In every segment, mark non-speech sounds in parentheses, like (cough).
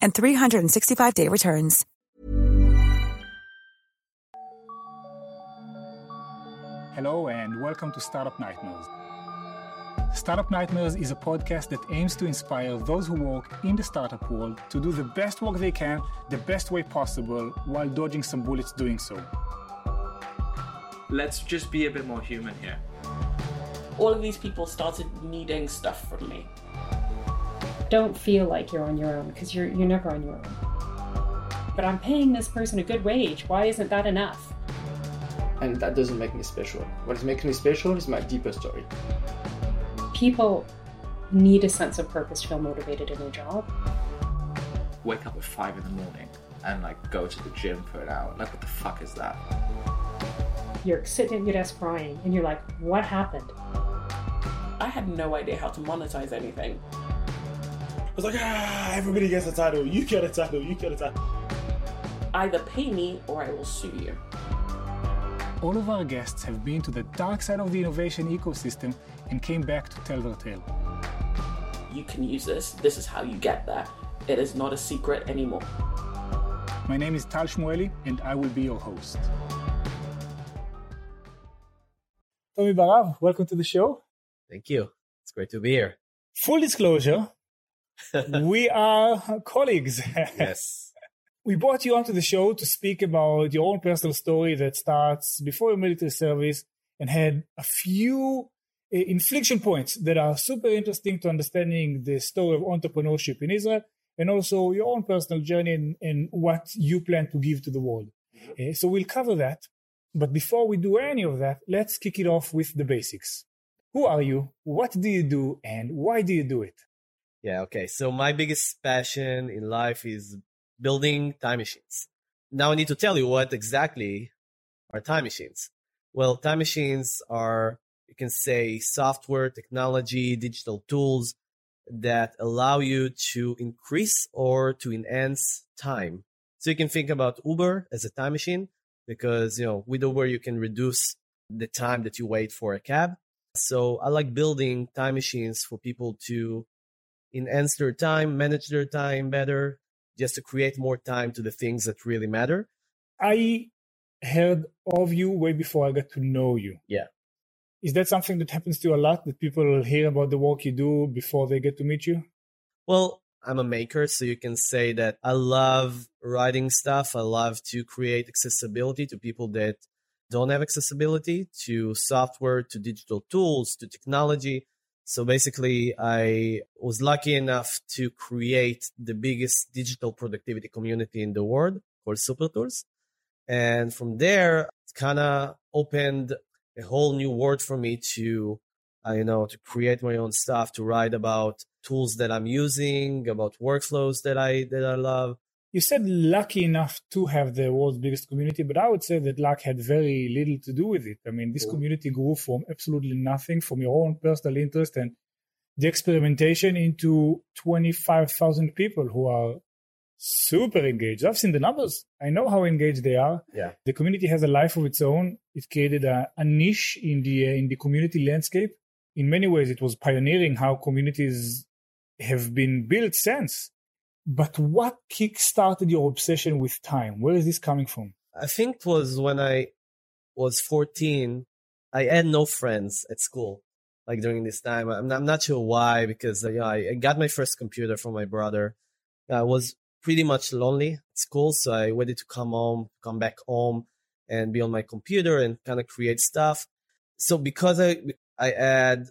and 365-day returns. Hello and welcome to Startup Nightmares. Startup Nightmares is a podcast that aims to inspire those who work in the startup world to do the best work they can, the best way possible, while dodging some bullets doing so. Let's just be a bit more human here. all of these people started needing stuff from me. Don't feel like you're on your own because you're you're never on your own. But I'm paying this person a good wage. Why isn't that enough? and that doesn't make me special. What is making me special is my deeper story. People need a sense of purpose to feel motivated in their job. Wake up at five in the morning and like go to the gym for an hour. Like, what the fuck is that? You're sitting at your desk crying and you're like, what happened? I had no idea how to monetize anything. I was like, ah, everybody gets a title. You get a title. You get a title. Either pay me or I will sue you. All of our guests have been to the dark side of the innovation ecosystem and came back to tell their tale. You can use this. This is how you get there. It is not a secret anymore. My name is Tal Shmueli and I will be your host. Tommy Barav, welcome to the show. Thank you. It's great to be here. Full disclosure, (laughs) we are colleagues. (laughs) Yes. we brought you onto the show to speak about your own personal story that starts before your military service and had a few uh, inflection points that are super interesting to understanding the story of entrepreneurship in Israel and also your own personal journey and, and what you plan to give to the world. Uh, so we'll cover that. But before we do any of that, let's kick it off with the basics. Who are you? What do you do? And why do you do it? Yeah. Okay. So my biggest passion in life is building time machines. Now I need to tell you what exactly are time machines. Well, time machines are, you can say software, technology, digital tools that allow you to increase or to enhance time. So you can think about Uber as a time machine because, you know, with Uber, you can reduce the time that you wait for a cab. So I like building time machines for people to enhance their time, manage their time better, just to create more time to the things that really matter. I heard of you way before I got to know you. Yeah. Is that something that happens to you a lot that people hear about the work you do before they get to meet you? Well, I'm a maker, so you can say that I love writing stuff. I love to create accessibility to people that don't have accessibility to software, to digital tools, to technology. So basically, I was lucky enough to create the biggest digital productivity community in the world called Super Tools. And from there, it kind of opened a whole new world for me to, uh, you know, to create my own stuff, to write about tools that I'm using, about workflows that I, that I love. You said lucky enough to have the world's biggest community, but I would say that luck had very little to do with it. I mean, this community grew from absolutely nothing, from your own personal interest and the experimentation into 25,000 people who are super engaged. I've seen the numbers. I know how engaged they are. Yeah. The community has a life of its own. It created a, a niche in the uh, in the community landscape. In many ways, it was pioneering how communities have been built since. But what kick-started your obsession with time? Where is this coming from? I think it was when I was 14. I had no friends at school, like during this time. I'm not, I'm not sure why, because uh, yeah, I, I got my first computer from my brother. I was pretty much lonely at school. So I wanted to come home, come back home and be on my computer and kind of create stuff. So because I, I had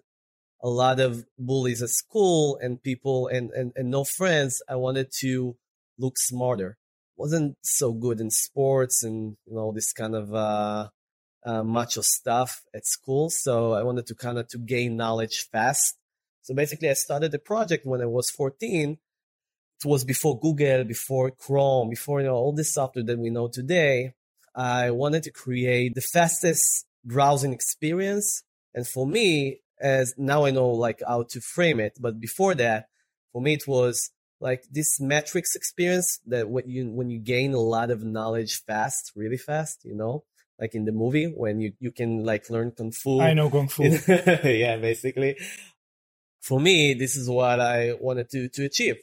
a lot of bullies at school and people and, and, and no friends, I wanted to look smarter. Wasn't so good in sports and, you know, this kind of, uh, uh, macho stuff at school. So I wanted to kind of to gain knowledge fast. So basically I started the project when I was 14. It was before Google, before Chrome, before, you know, all this software that we know today. I wanted to create the fastest browsing experience. And for me, as now I know like how to frame it, but before that, for me, it was like this Matrix experience that when you, when you gain a lot of knowledge fast, really fast, you know, like in the movie when you, you can like learn kung fu. I know kung fu. (laughs) yeah, basically. For me, this is what I wanted to, to achieve.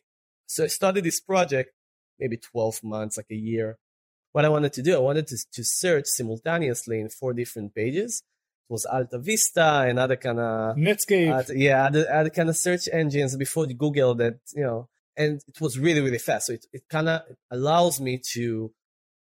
So I started this project maybe 12 months, like a year. What I wanted to do, I wanted to, to search simultaneously in four different pages. It was Alta Vista and other kind of Netscape. uh, yeah, other, other kind of search engines before the Google that, you know, and it was really, really fast. So it, it kind of allows me to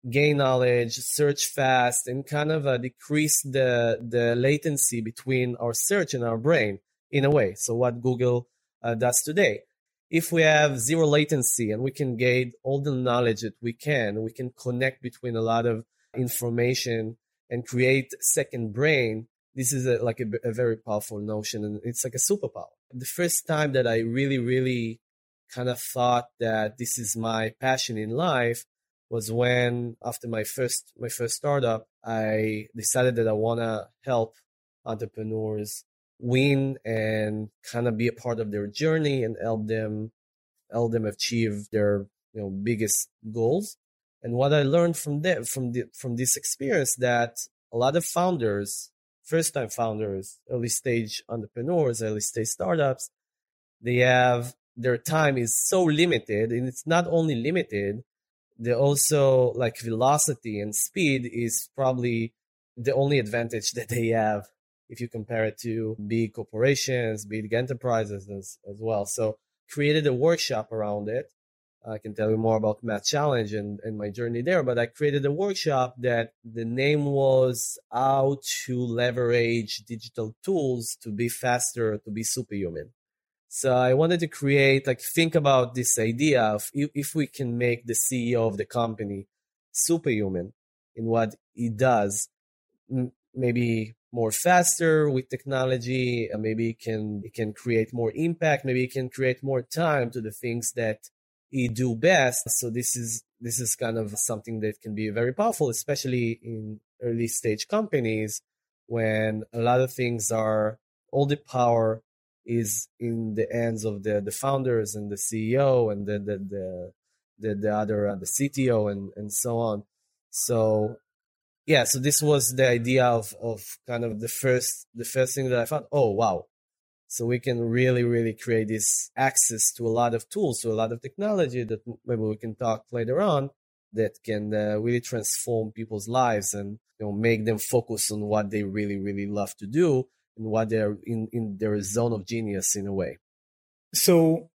gain knowledge, search fast, and kind of uh, decrease the the latency between our search and our brain in a way. So what Google uh, does today, if we have zero latency and we can gain all the knowledge that we can, we can connect between a lot of information and create second brain. This is a, like a, a very powerful notion, and it's like a superpower. The first time that I really, really kind of thought that this is my passion in life was when after my first my first startup i decided that i want to help entrepreneurs win and kind of be a part of their journey and help them help them achieve their you know biggest goals and what i learned from that from the from this experience that a lot of founders first time founders early stage entrepreneurs early stage startups they have their time is so limited and it's not only limited they also like velocity and speed is probably the only advantage that they have if you compare it to big corporations big enterprises as, as well. So created a workshop around it i can tell you more about MassChallenge and, and my journey there but i created a workshop that the name was how to leverage digital tools to be faster to be superhuman. So I wanted to create, like, think about this idea of if, if we can make the CEO of the company superhuman in what he does, m- maybe more faster with technology, maybe can it can create more impact, maybe it can create more time to the things that he do best. So this is this is kind of something that can be very powerful, especially in early stage companies when a lot of things are all the power is in the hands of the, the founders and the CEO and the the the, the, the other uh, the CTO and and so on. So yeah, so this was the idea of of kind of the first the first thing that I thought, Oh wow, so we can really really create this access to a lot of tools, to a lot of technology that maybe we can talk later on that can uh, really transform people's lives and you know make them focus on what they really really love to do and what they're in, in their zone of genius in a way. So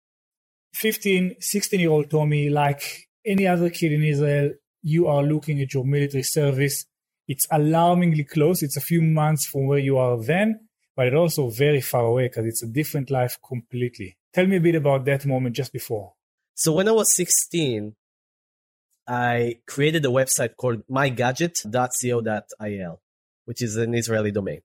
15, 16 year old Tommy, like any other kid in Israel, you are looking at your military service. It's alarmingly close. It's a few months from where you are then, but it's also very far away because it's a different life completely. Tell me a bit about that moment just before. So when I was 16, I created a website called mygadget.co.il, which is an Israeli domain.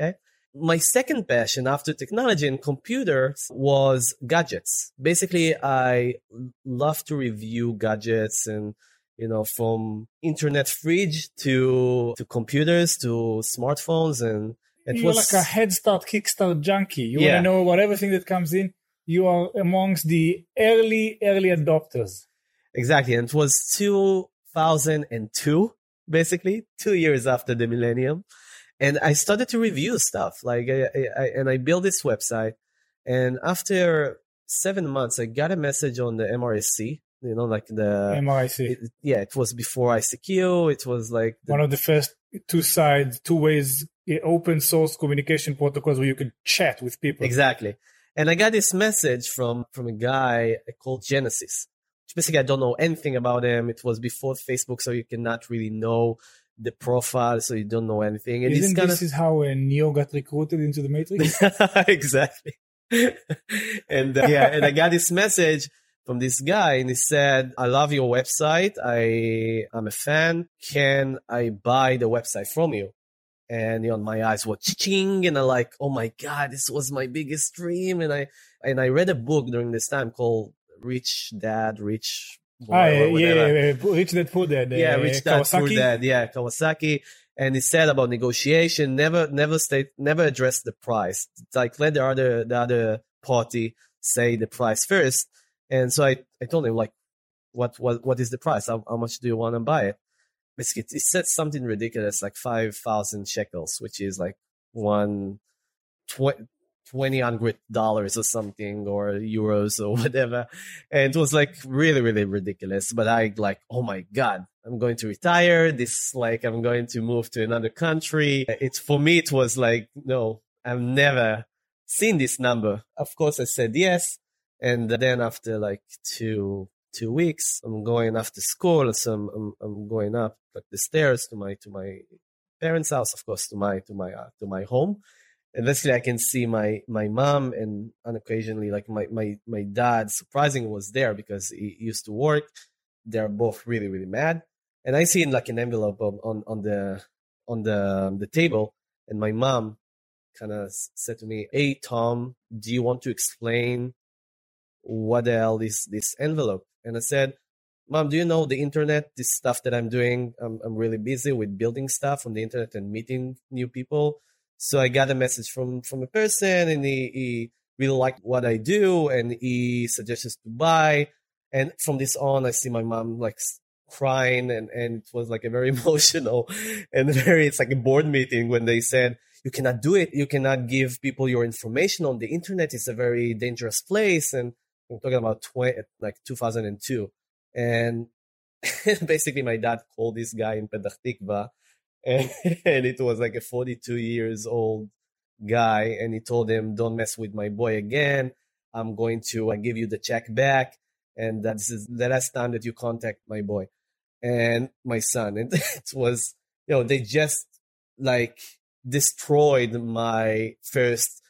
Okay my second passion after technology and computers was gadgets. Basically, I love to review gadgets and you know from internet fridge to to computers to smartphones and it You're was like a head start, kickstart junkie. You Yeah. want to know about everything that comes in. You are amongst the early, early adopters. exactly and it was 2002 basically two years after the millennium and I started to review stuff like I, I, and I built this website and after seven months I got a message on the mIRC you know like the mIRC. it- yeah it was before ICQ it was like the, One of the first two sides, two ways, open source communication protocols where you can chat with people. exactly and I got this message from from a guy called Genesis basically I don't know anything about him. It was before Facebook, so you cannot really know the profile, so you don't know anything. And Isn't this of... is how uh, Neo got recruited into the Matrix? (laughs) exactly. (laughs) and uh, yeah, and I got this message from this guy and he said, I love your website. I I am a fan. Can I buy the website from you? And you know, my eyes were ching and I'm like, oh my God, this was my biggest dream. And I, and I read a book during this time called Rich Dad, Rich Ah, yeah, yeah, yeah, Rich Dad Poor Dad. Yeah, Rich Dad Poor Dad. Yeah, Kawasaki. And he said about negotiation, never, never state, never address the price. It's like let the other, the other party say the price first and so I, I told him like, what, what, what is the price? How, how much do you want to buy it? Basically, it said something ridiculous, like 5,000 shekels, which is like one, tw- 20 dollars or something or euros or (laughs) whatever. And it was like really, really ridiculous. But I like, oh my God, I'm going to retire. This like, I'm going to move to another country. It's for me, it was like, no, I've never seen this number. Of course, I said yes. And then after like two two weeks, I'm going after school, so I'm, I'm, I'm going up like the stairs to my to my parents' house, of course, to my to my uh, to my home. And basically, I can see my my mom and on occasionally like my my my dad. Surprisingly, was there because he used to work. They're both really really mad, and I see in like an envelope on on, the on the um, the table, and my mom kind of said to me, "Hey Tom, do you want to explain what the hell is this envelope? And I said, Mom, do you know the internet? This stuff that I'm doing, I'm, I'm really busy with building stuff on the internet and meeting new people. So I got a message from from a person, and he, he really liked what I do, and he suggested to buy. And from this on, I see my mom like crying, and and it was like a very (laughs) emotional and very. It's like a board meeting when they said you cannot do it. You cannot give people your information on the internet. It's a very dangerous place, and I'm talking about 20, like 2002. And (laughs) basically my dad called this guy in Petah Tikva and, (laughs) and it was like a 42 years old guy. And he told him, don't mess with my boy again. I'm going to uh, give you the check back. And that this is the last time that you contact my boy and my son. (laughs) And it was, you know, they just like destroyed my first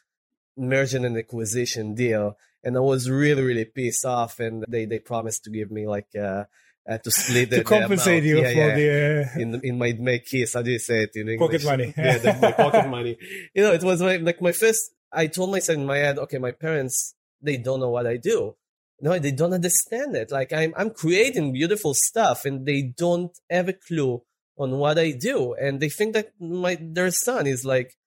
merger and acquisition deal and I was really really pissed off. And they they promised to give me like uh, uh to split (laughs) to compensate you yeah, for yeah. the uh... in in my my kiss. How do you say it in English? Pocket money. (laughs) yeah, the, my (laughs) pocket money. You know, it was my, like my first. I told myself in my head, okay, my parents they don't know what I do. No, they don't understand it. Like I'm I'm creating beautiful stuff, and they don't have a clue on what I do, and they think that my their son is like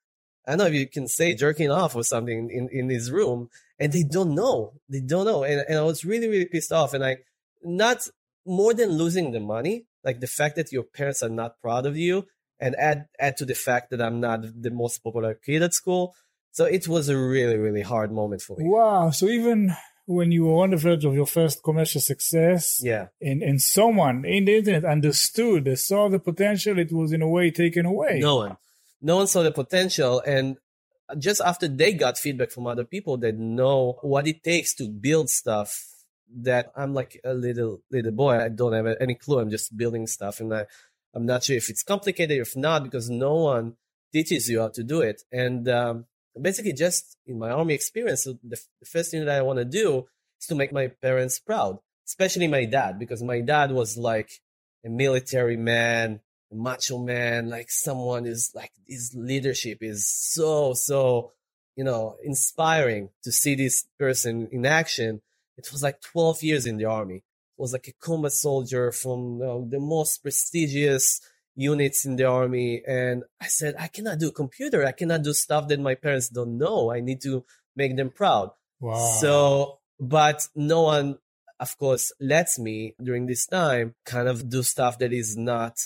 I don't know if you can say jerking off or something in, in his room and they don't know. They don't know. And, and I was really, really pissed off. And I, not more than losing the money, like the fact that your parents are not proud of you and add, add to the fact that I'm not the most popular kid at school. So it was a really, really hard moment for me. Wow. So even when you were on the verge of your first commercial success, yeah, and, and someone in the internet understood, they saw the potential, it was in a way taken away. No one no one saw the potential and just after they got feedback from other people that know what it takes to build stuff that i'm like a little little boy. I don't have any clue. I'm just building stuff and I, i'm not sure if it's complicated or if not because no one teaches you how to do it. And um, basically just in my army experience the, the first thing that i want to do is to make my parents proud especially my dad because my dad was like a military man macho man, like someone is like his leadership is so, so, you know, inspiring to see this person in action. It was like 12 years in the army. It was like a combat soldier from you know, the most prestigious units in the army. And I said, I cannot do computer. I cannot do stuff that my parents don't know. I need to make them proud. Wow. So, but no one, of course, lets me during this time kind of do stuff that is not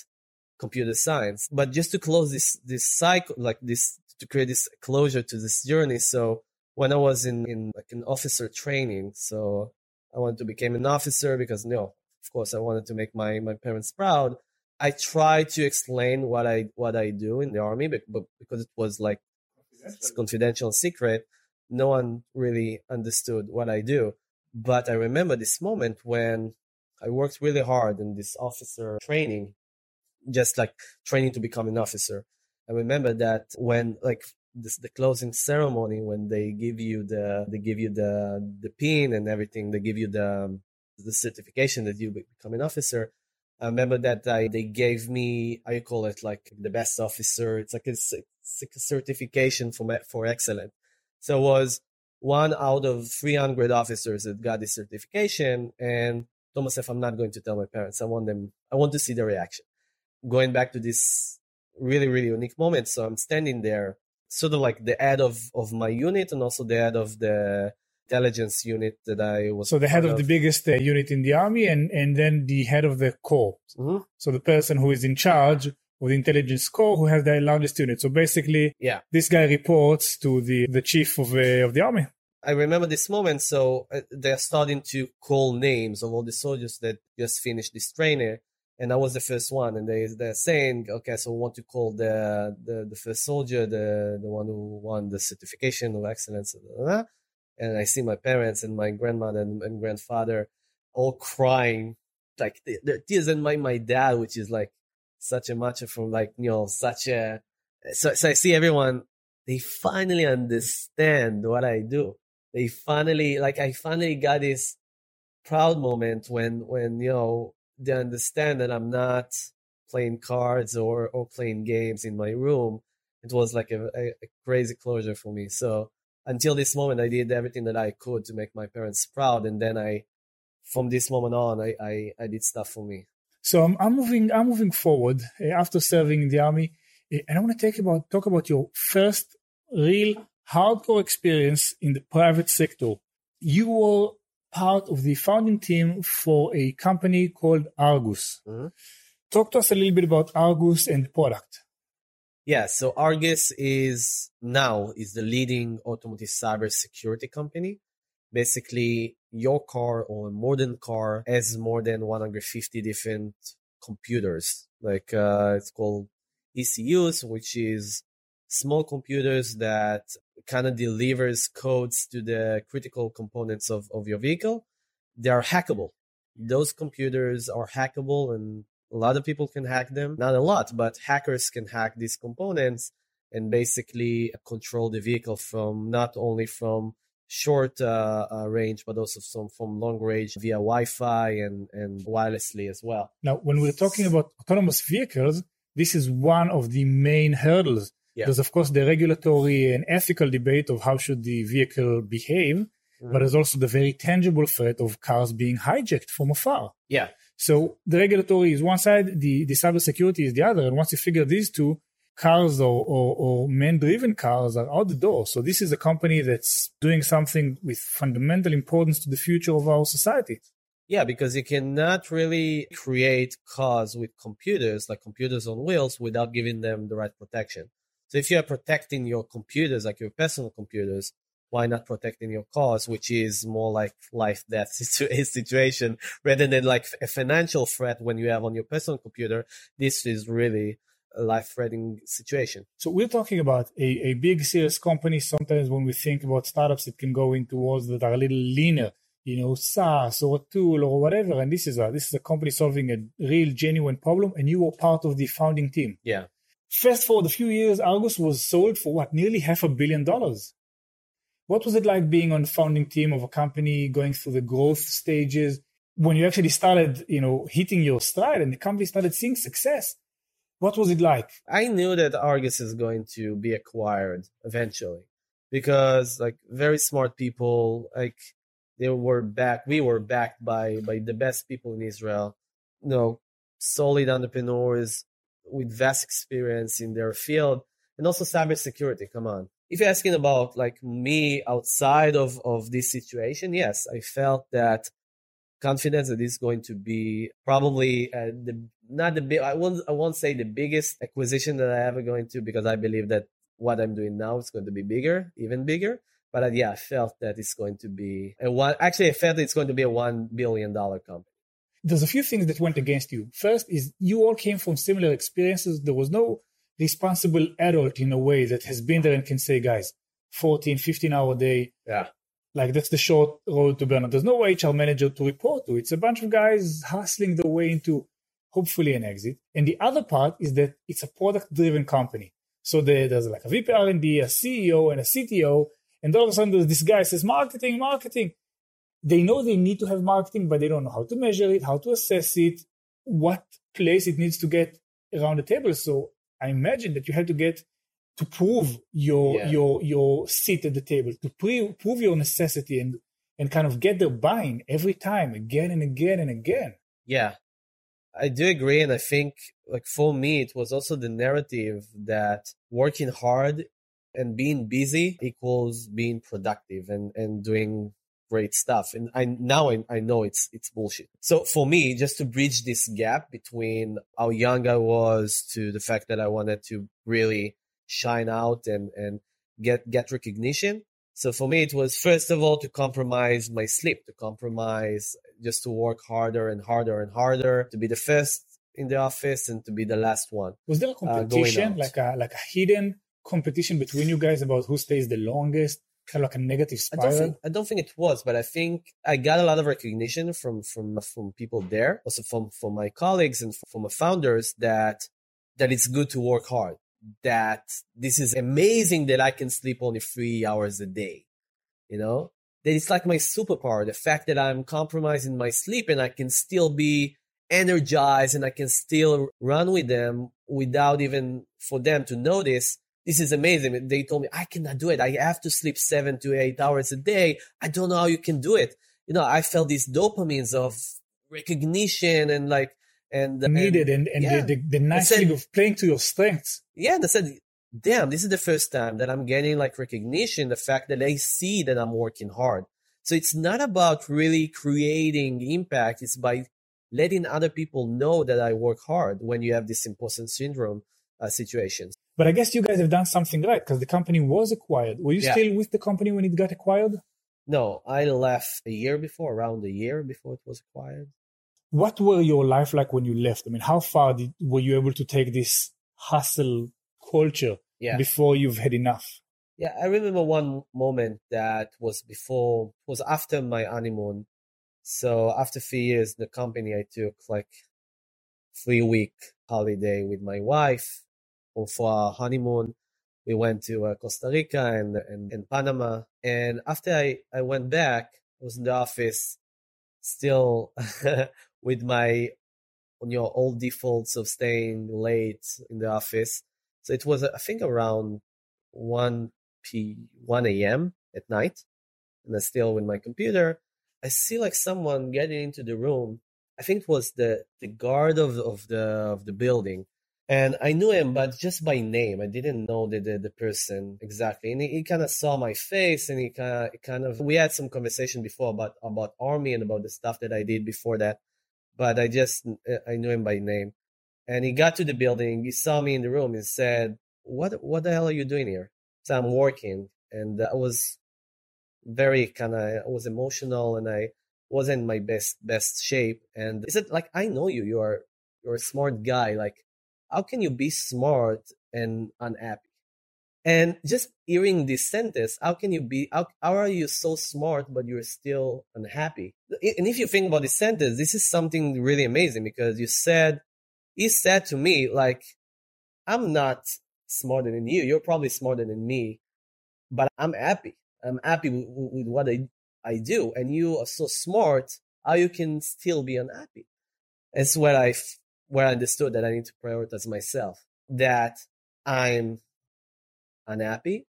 computer science. But just to close this this cycle, like this, to create this closure to this journey. So when I was in in like an officer training, so I wanted to become an officer because you know, of course, I wanted to make my my parents proud. I tried to explain what I what I do in the army, but, but because it was like it's confidential secret, no one really understood what I do. But I remember this moment when I worked really hard in this officer training, just like training to become an officer. I remember that when like this the closing ceremony when they give you the they give you the the pin and everything they give you the um, the certification that you become an officer i remember that I, they gave me i call it like the best officer. It's like a, it's like a certification for for excellent so it was one out of 300 officers that got this certification and told myself i'm not going to tell my parents i want them i want to see the reaction going back to this really really unique moment so i'm standing there sort of like the head of of my unit and also the head of the intelligence unit that I was. So the head of, of, the biggest uh, unit in the army, and and then the head of the corps. Mm-hmm. So the person who is in charge of the intelligence corps, who has the largest unit. So basically, yeah, this guy reports to the the chief of uh, of the army. I remember this moment. So uh, they're starting to call names of all the soldiers that just finished this training and I was the first one. And they they're saying, okay, so we want to call the the, the first soldier, the the one who won the certification of excellence. And I see my parents and my grandmother and, and grandfather all crying, like tears, and my my dad, which is like such a macho from like you know such a. So so I see everyone. They finally understand what I do. They finally like I finally got this proud moment when when you know they understand that I'm not playing cards or, or playing games in my room. It was like a, a, a crazy closure for me. So until this moment, I did everything that I could to make my parents proud. And then I, from this moment on, I, I, I did stuff for me. So I'm, I'm moving, I'm moving forward uh, after serving in the army. Uh, and I want to talk about, talk about your first real hardcore experience in the private sector. You were part of the founding team for a company called Argus. Mm-hmm. Talk to us a little bit about Argus and the product. Yeah, so Argus is now is the leading automotive cybersecurity company. Basically, your car or a modern car has more than 150 different computers. Like uh, it's called ECUs, which is small computers that kind of delivers codes to the critical components of, of your vehicle, they are hackable. Those computers are hackable and a lot of people can hack them. Not a lot, but hackers can hack these components and basically control the vehicle from not only from short uh, uh, range, but also some from long range via Wi-Fi and, and wirelessly as well. Now, when we're talking about autonomous vehicles, this is one of the main hurdles yeah. There's of course the regulatory and ethical debate of how should the vehicle behave, mm-hmm. but there's also the very tangible threat of cars being hijacked from afar. Yeah. So the regulatory is one side, the, the cybersecurity is the other. And once you figure these two, cars or, or, or man-driven cars are out the door. So this is a company that's doing something with fundamental importance to the future of our society. Yeah, because you cannot really create cars with computers, like computers on wheels, without giving them the right protection. So if you're protecting your computers, like your personal computers, why not protecting your cars, which is more like life death (laughs) situation rather than like a financial threat when you have on your personal computer. This is really a life threatening situation. So we're talking about a, a big serious company. Sometimes when we think about startups, it can go into words that are a little leaner, you know, SaaS or a tool or whatever. And this is a, this is a company solving a real genuine problem. And you were part of the founding team. Yeah. Fast forward a few years, Argus was sold for what, nearly half a billion dollars. What was it like being on the founding team of a company, going through the growth stages? When you actually started, you know, hitting your stride and the company started seeing success, what was it like? I knew that Argus is going to be acquired eventually because like very smart people, like they were back, we were backed by, by the best people in Israel, you know, solid entrepreneurs, with vast experience in their field and also cybersecurity. Come on. If you're asking about like me outside of, of this situation, yes, I felt that confidence that is going to be probably uh, the not the big I won't I won't say the biggest acquisition that I ever going to because I believe that what I'm doing now is going to be bigger, even bigger. But uh, yeah, I felt that it's going to be a one. Actually, I felt it's going to be a one billion dollar company there's a few things that went against you. First is you all came from similar experiences. There was no responsible adult in a way that has been there and can say, guys, 14, 15 hour day. Yeah. Like that's the short road to burnout. There's no HR manager to report to. It's a bunch of guys hustling their way into hopefully an exit. And the other part is that it's a product driven company. So the, there's like a VP R&D, a CEO and a CTO. And all of a sudden there's this guy says marketing, marketing. They know they need to have marketing, but they don't know how to measure it, how to assess it, what place it needs to get around the table. So I imagine that you have to get to prove your Yeah. your your seat at the table, to pre- prove your necessity and and kind of get their buy-in every time, again and again and again. Yeah, I do agree, and I think like for me, it was also the narrative that working hard and being busy equals being productive and and doing great stuff. And I now I, I know it's it's bullshit. So for me, just to bridge this gap between how young I was to the fact that I wanted to really shine out and and get get recognition. So for me, it was first of all to compromise my sleep, to compromise just to work harder and harder and harder, to be the first in the office and to be the last one. Was there a Uh, competition, out. like a like a hidden competition between you guys about who stays the longest? Kind of like a negative I don't spiral. think I don't think it was, but I think I got a lot of recognition from from from people there, also from from my colleagues and from my founders that that it's good to work hard. That this is amazing that I can sleep only three hours a day. You know that it's like my superpower. The fact that I'm compromising my sleep and I can still be energized and I can still run with them without even for them to notice this is amazing. They told me I cannot do it. I have to sleep seven to eight hours a day. I don't know how you can do it. You know, I felt these dopamines of recognition and like and the needed and, and yeah. the, the, the nice said- thing of playing to your strengths. yeah, they said, damn, this is the first time that I'm getting like recognition, the fact that they see that I'm working hard. So it's not about really creating impact. It's by letting other people know that I work hard when you have this imposter syndrome uh, situations. But I guess you guys have done something right because the company was acquired. Were you Yeah. still with the company when it got acquired? No, I left a year before, around a year before it was acquired. What were your life like when you left? I mean, how far did, were you able to take this hustle culture Yeah. before you've had enough? Yeah, I remember one moment that was before, was after my honeymoon. So after three years, the company, I took like three week holiday with my wife for- for our honeymoon. We went to uh, Costa Rica and, and, and Panama. And after I, I went back, I was in the office still (laughs) with my, on your old defaults of staying late in the office. So it was, I think around 1 p 1 a.m. at night, and I'm still with my computer. I see like someone getting into the room. I think it was the the guard of of the of the building, and I knew him, but just by name. I didn't know the the, the person exactly. And he, he kind of saw my face, and he kind of kind of we had some conversation before about about army and about the stuff that I did before that, but I just I knew him by name. And he got to the building. He saw me in the room and said, "What what the hell are you doing here?" So I'm working, and I was very kind of I was emotional, and I wasn't my best best shape. And he said, "Like I know you. You are you're a smart guy. Like how can you be smart and unhappy?" And just hearing this sentence, how can you be? How, how are you so smart but you're still unhappy? And if you think about this sentence, this is something really amazing because you said he said to me like i'm not smarter than you you're probably smarter than me but i'm happy i'm happy with, with what I, I do and you are so smart how you can still be unhappy it's where i where i understood that i need to prioritize myself that i'm unhappy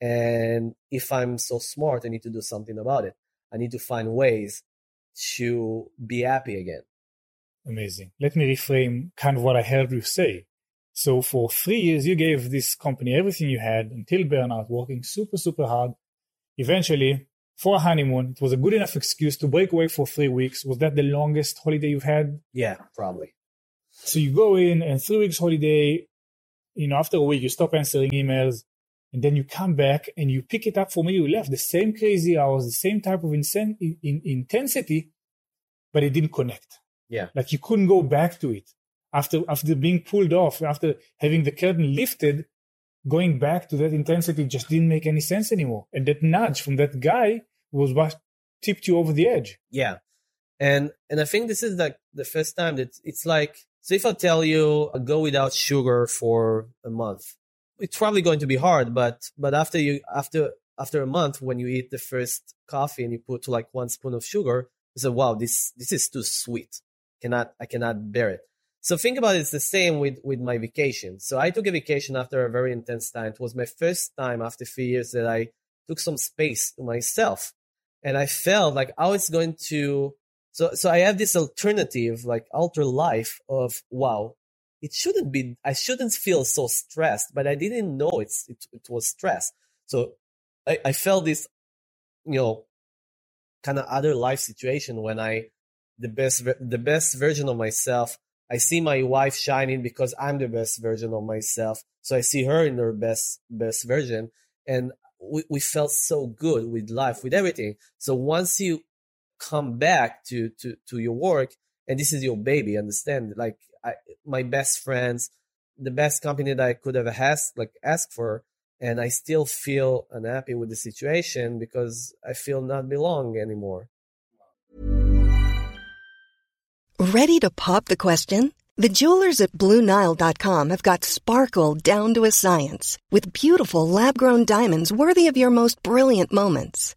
and if i'm so smart i need to do something about it i need to find ways to be happy again Amazing. Let me reframe kind of what I heard you say. So for three years, you gave this company everything you had until burnout, working super, super hard. Eventually, for a honeymoon, it was a good enough excuse to break away for three weeks. Was that the longest holiday you've had? yeah probably So you go in and three weeks holiday, you know, after a week, you stop answering emails and then you come back and you pick it up from where you left. The same crazy hours, the same type of insen- in, in, intensity, but it didn't connect. Yeah. Like you couldn't go back to it after, after being pulled off, after having the curtain lifted, going back to that intensity just didn't make any sense anymore. And that nudge from that guy was what tipped you over the edge. Yeah. And and I think this is like the first time that it's like so if I tell you uh, go without sugar for a month, it's probably going to be hard, but but after you after after a month when you eat the first coffee and you put like one spoon of sugar, you say, Wow, this this is too sweet. Cannot I cannot bear it. So think about it, it's the same with, with my vacation. So I took a vacation after a very intense time. It was my first time after three years that I took some space to myself. And I felt like I was going to, so, so I have this alternative, like alter life of, wow, it shouldn't be, I shouldn't feel so stressed, but I didn't know it's, it, it was stress. So I, I felt this, you know, kind of other life situation when I, the best, the best version of myself I see my wife shining because I'm the best version of myself. So I see her in her best best version, and we, we felt so good with life, with everything. So once you come back to to to your work, and this is your baby, understand? Like I, my best friends, the best company that I could have asked, like asked for, and I still feel unhappy with the situation because I feel not belong anymore. Ready to pop the question? The jewelers at BlueNile.com have got sparkle down to a science with beautiful lab grown diamonds worthy of your most brilliant moments.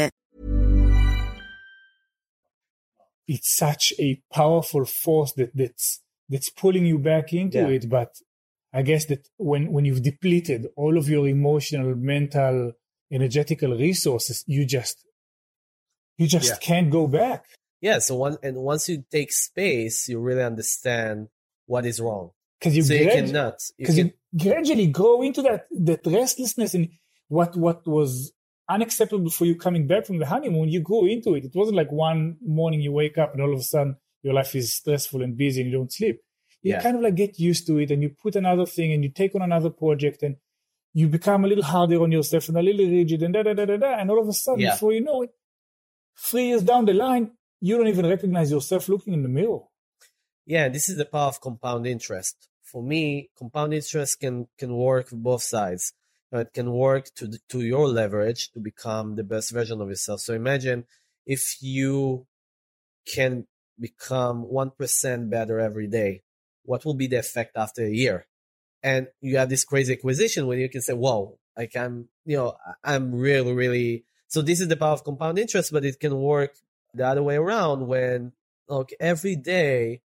It's such a powerful force that that's that's pulling you back into Yeah. it. But I guess that when when you've depleted all of your emotional, mental, energetical resources, you just you just Yeah. can't go back. Yeah. So one and once you take space, you really understand what is wrong. Because you, so you grad- cannot. You 'cause can, you gradually grow into that that restlessness and what what was unacceptable for you coming back from the honeymoon you go into it it wasn't like one morning you wake up and all of a sudden your life is stressful and busy and you don't sleep you Yeah. kind of like get used to it and you put another thing and you take on another project and you become a little harder on yourself and a little rigid and da da da da da and all of a sudden Yeah. before you know it three years down the line you don't even recognize yourself looking in the mirror yeah, this is the power of compound interest. For me, compound interest can can work both sides. It can work to the, to your leverage to become the best version of yourself. So imagine if you can become one percent better every day, what will be the effect after a year? And you have this crazy acquisition when you can say, "Whoa, I can," you know, I'm really, really. So this is the power of compound interest, but it can work the other way around when, like, every day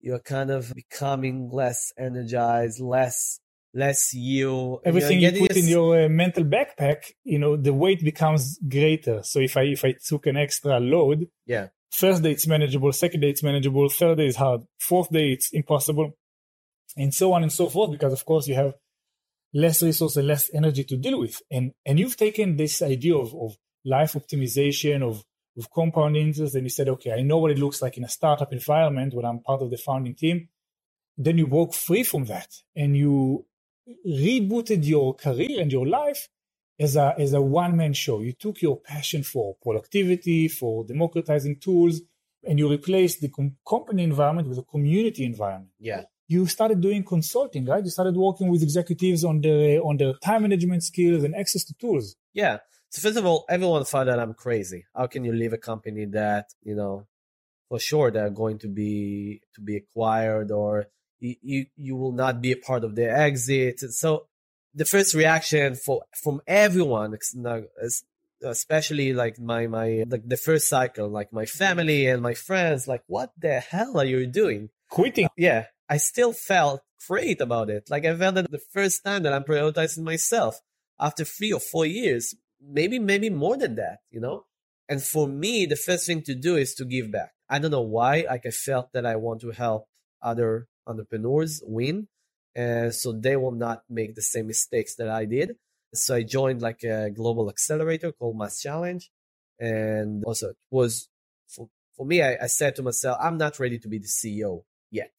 you're kind of becoming less energized, less less you. everything you getting put in your uh, mental backpack you know the weight becomes greater. So if i if i took an extra load yeah. first day it's manageable second day it's manageable third day is hard fourth day it's impossible and so on and so forth because of course you have less resource and less energy to deal with. And and you've taken this idea of, of life optimization of of compound interest and you said okay i know what it looks like in a startup environment when i'm part of the founding team. Then you broke free from that and you rebooted your career and your life as a as a one man show. You took your passion for productivity, for democratizing tools, and you replaced the com- company environment with a community environment. yeah you started doing consulting, right? You started working with executives on the on their time management skills and access to tools. Yeah. So first of all, everyone thought that I'm crazy. How can you leave a company that you know, for sure they're going to be to be acquired, or you you, you will not be a part of their exit. So the first reaction for from everyone, especially like my my like the first cycle, like my family and my friends, like what the hell are you doing? Quitting. Yeah, I still felt great about it. Like I felt that the first time that I'm prioritizing myself after three or four years, maybe, maybe more than that, you know? And for me, the first thing to do is to give back. I don't know why. Like I felt that I want to help other entrepreneurs win. And so they will not make the same mistakes that I did. So I joined like a global accelerator called MassChallenge. And also it was for, for me, I, I said to myself, I'm not ready to be the CEO yet.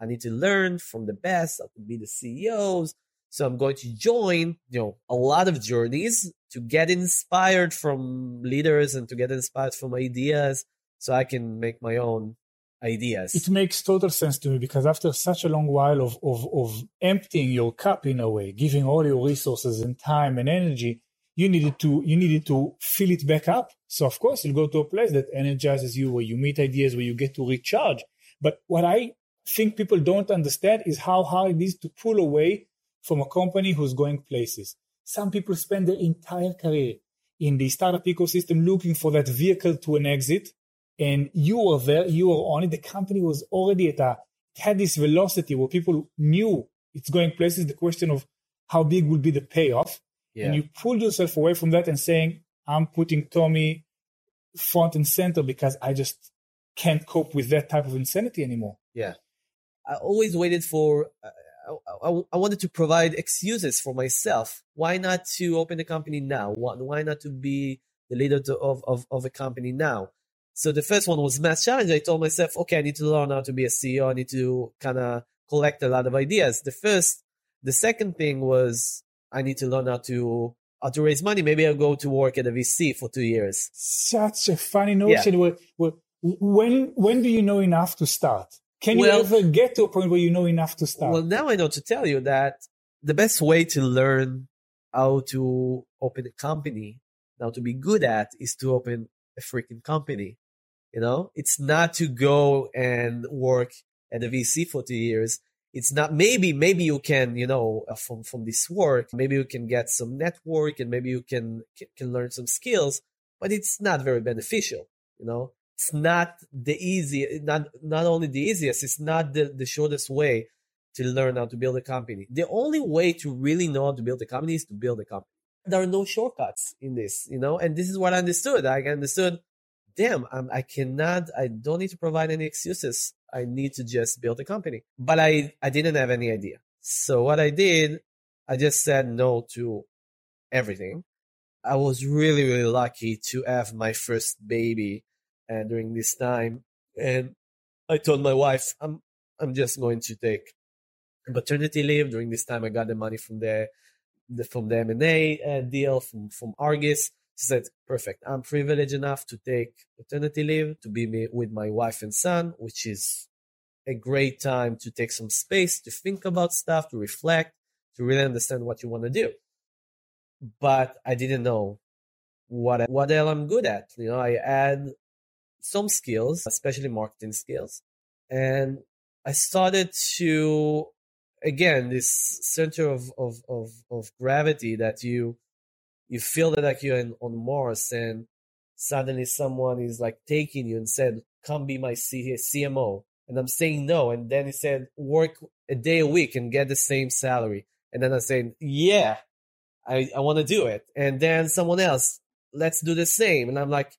I need to learn from the best to be the CEOs. So I'm going to join, you know, a lot of journeys to get inspired from leaders and to get inspired from ideas so I can make my own ideas. It makes total sense to me because after such a long while of, of, of emptying your cup in a way, giving all your resources and time and energy, you needed to you needed to fill it back up. So of course you'll go to a place that energizes you, where you meet ideas, where you get to recharge. But what I think people don't understand is how hard it is to pull away from a company who's going places. Some people spend their entire career in the startup ecosystem looking for that vehicle to an exit. And you were there, you were on it. The company was already at a, had this velocity where people knew it's going places. The question of how big will be the payoff. Yeah. And you pulled yourself away from that and saying, I'm putting Tommy front and center because I just can't cope with that type of insanity anymore. Yeah. I always waited for. Uh, I, I, I, wanted to provide excuses for myself. Why not to open a company now? Why, why not to be the leader to, of, of, of a company now? So the first one was MassChallenge. I told myself, okay, I need to learn how to be a CEO. I need to kind of collect a lot of ideas. The first, the second thing was I need to learn how to how to raise money. Maybe I'll go to work at a VC for two years. Such a funny notion. Yeah. When when do you know enough to start? Can you well, ever get to a point where you know enough to start? Well, now I know to tell you that the best way to learn how to open a company, now to be good at, is to open a freaking company. You know, it's not to go and work at a VC for two years. It's not maybe maybe you can you know uh, from from this work maybe you can get some network and maybe you can can learn some skills, but it's not very beneficial. You know, it's not the easy not not only the easiest it's not the, the shortest way to learn how to build a company. The only way to really know how to build a company is to build a company. There are no shortcuts in this you know? And this is what i understood. I understood damn I'm, i cannot i don't need to provide any excuses i need to just build a company but i i didn't have any idea so what i did i just said no to everything i was really really lucky to have my first baby and during this time. And I told my wife, I'm I'm just going to take paternity leave. During this time, I got the money from the, the from the M and A uh, deal from from Argus. Said, "Perfect. I'm privileged enough to take paternity leave to be me with my wife and son, which is a great time to take some space to think about stuff, to reflect, to really understand what you want to do." But I didn't know what what the hell I'm good at. You know, I had some skills, especially marketing skills. And I started to, again, this center of, of, of, of gravity that you, you feel that like you're in, on Mars and suddenly someone is like taking you and said, come be my C- CMO. And I'm saying no. And then he said, work a day a week and get the same salary. And then I said, yeah, I, I want to do it. And then someone else, let's do the same. And I'm like,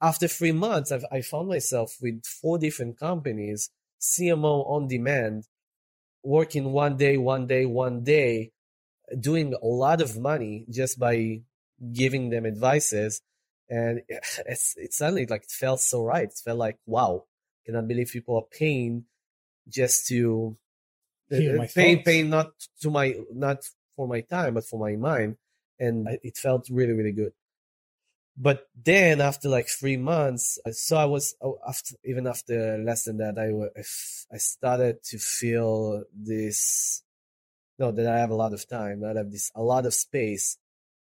after three months, I've, I found myself with four different companies, CMO on demand, working one day, one day, one day, doing a lot of money just by giving them advices. And (sighs) it's, it suddenly like it felt so right. It felt like, wow, cannot believe people are paying just to uh, paying, paying not to my, not for my time, but for my mind. And it felt really, really good. But then after like three months, so I was oh, after even after less than that, I I started to feel this, no, that I have a lot of time, I have this a lot of space,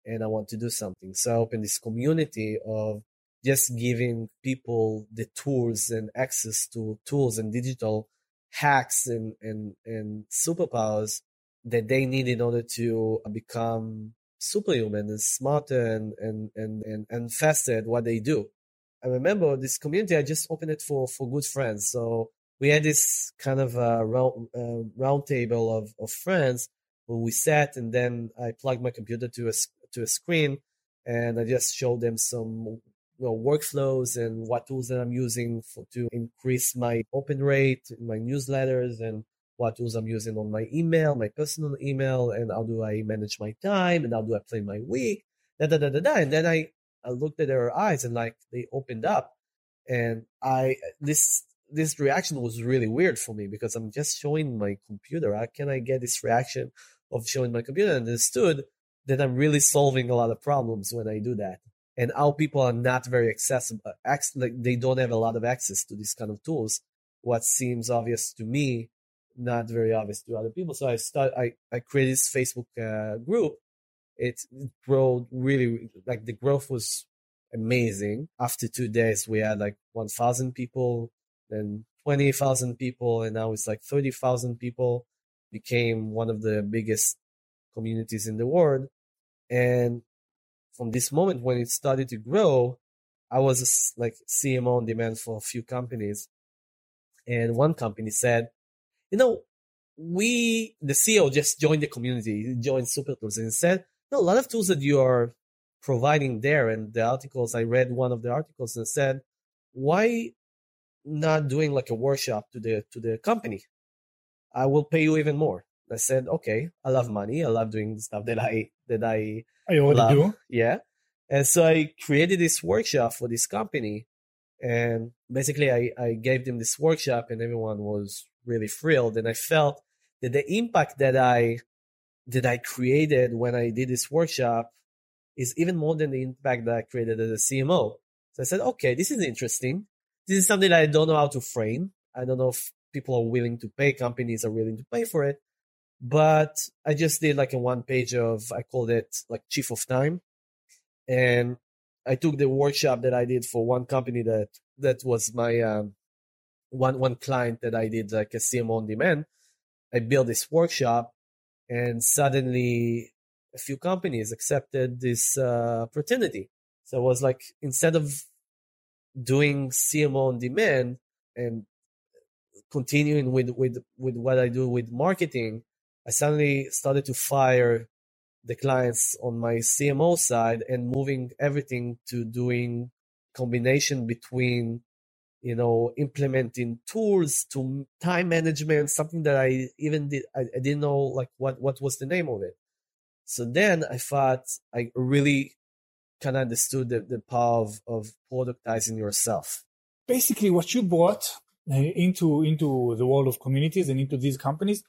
and I want to do something. So I opened this community of just giving people the tools and access to tools and digital hacks and and and superpowers that they need in order to uh, become superhuman and smarter and and and and, and faster at what they do. I remember this community. I just opened it for for good friends. So we had this kind of a round uh, round table of of friends where we sat, and then I plugged my computer to a to a screen, and I just showed them some you know, workflows and what tools that I'm using for, to increase my open rate my newsletters and what tools I'm using on my email, my personal email, and how do I manage my time and how do I plan my week, da da da da da. And then I, I looked at their eyes and like they opened up, and I this this reaction was really weird for me because I'm just showing my computer. How can I get this reaction of showing my computer? And understood that I'm really solving a lot of problems when I do that. And how people are not very accessible, like they don't have a lot of access to these kind of tools. What seems obvious to me not very obvious to other people. So I start, I, I created this Facebook uh, group. It, it grew really, like the growth was amazing. After two days, we had like 1,000 people, then 20,000 people, and now it's like 30,000 people. Became one of the biggest communities in the world. And from this moment when it started to grow, I was like CMO on demand for a few companies. And one company said, you know, we, the CEO just joined the community, joined Super Tools and said, no, a lot of tools that you are providing there and the articles, I read one of the articles and said, why not doing like a workshop to the, to the company? I will pay you even more. I said, okay, I love money. I love doing stuff that I, that I, I already love. do. Yeah. And so I created this workshop for this company and basically I, I gave them this workshop and everyone was really thrilled. And I felt that the impact that I that I created when I did this workshop is even more than the impact that I created as a CMO. So I said, okay, this is interesting. This is something that I don't know how to frame. I don't know if people are willing to pay, companies are willing to pay for it. But I just did like a one page of, I called it like chief of time. And I took the workshop that I did for one company that, that was my, um, one one client that I did like a CMO on demand. I built this workshop, and suddenly a few companies accepted this uh, opportunity. So it was like instead of doing CMO on demand and continuing with with with what I do with marketing, I suddenly started to fire the clients on my CMO side and moving everything to doing combination between you know, implementing tools to time management, something that I even did, I, I, didn't know like what, what was the name of it. So then I thought I really kind of understood the, the power of, of productizing yourself. Basically what you brought uh, into, into the world of communities and into these companies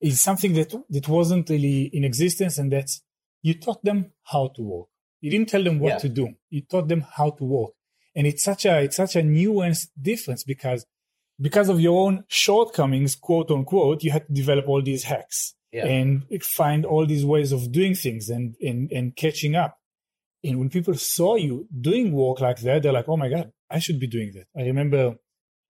is something that, that wasn't really in existence and that's you taught them how to work. You didn't tell them what yeah. to do. You taught them how to work and it's such a it's such a nuanced difference because because of your own shortcomings quote unquote you had to develop all these hacks yeah. and find all these ways of doing things and, and and catching up and when people saw you doing work like that they're like oh my god i should be doing that i remember